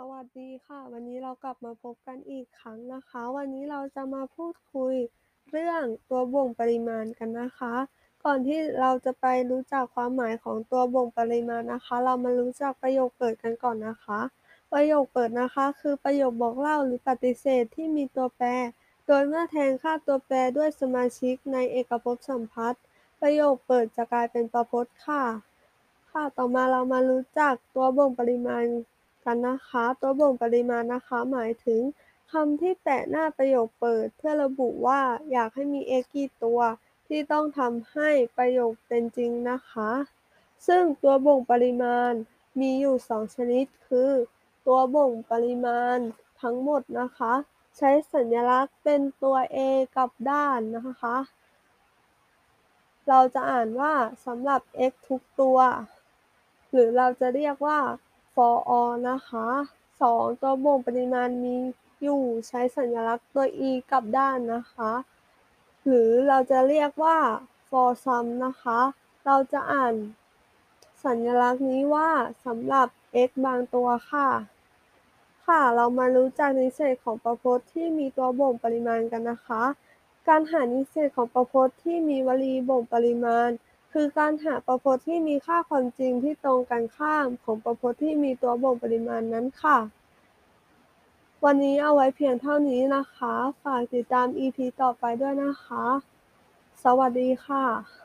สวัสดีค่ะ วันนี้เรากลับมาพบกันอีกครั้งนะคะ วันนี้เราจะมาพูดคุยเรื่องตัวบ่งปริมาณกันนะคะ ก่อนที่เราจะไปรู้จักความหมายของตัวบ่งปริมาณนะคะ เรามารู้จักประโยคเปิดกันก่อนนะคะ ประโยคเปิดนะคะ คือประโยคบอกเล่าหรือปฏิเสธที่มีตัวแปร โดยเมื่อแทนค่าตัวแปรด้วยสมาชิกในเอกภพสัมพัทธ์ประโยคเปิดจะกลายเป็นประพจน์ค่ะ ค่ะ ต่อมาเรามารู้จักตัวบ่งปริมาณ กันนะคะ ตัวบ่งปริมาณนะคะ หมายถึงคำที่แปะหน้าประโยคเปิด เพื่อระบุว่าอยากให้มี x กี่ตัว ที่ต้องทำให้ประโยคเป็นจริงนะคะ ซึ่งตัวบ่งปริมาณมีอยู่ 2 ชนิด คือ ตัวบ่งปริมาณทั้งหมดนะคะ ใช้สัญลักษณ์เป็นตัว a กับด้านนะคะ เราจะอ่านว่าสำหรับ x ทุกตัว หรือเราจะเรียกว่า for all นะคะ 2. ตัวบ่งปริมาณมีอยู่ใช้สัญลักษณ์ตัว e กลับด้านนะคะ หรือเราจะเรียกว่า for some นะคะ เราจะอ่านสัญลักษณ์นี้ว่าสำหรับ x บางตัวค่ะ ค่ะ เรามารู้จักนิเศษของประพจน์ที่มีตัวบ่งปริมาณกันนะคะ การหานิเศษของประพจน์ที่มีวลีบ่งปริมาณ คือการหาประพจน์ที่มีค่าความจริงที่ตรงกันข้ามของประพจน์ที่มีตัวบ่งปริมาณนั้นค่ะ วันนี้เอาไว้เพียงเท่านี้นะคะ ฝากติดตาม EP ต่อไปด้วยนะคะ สวัสดีค่ะ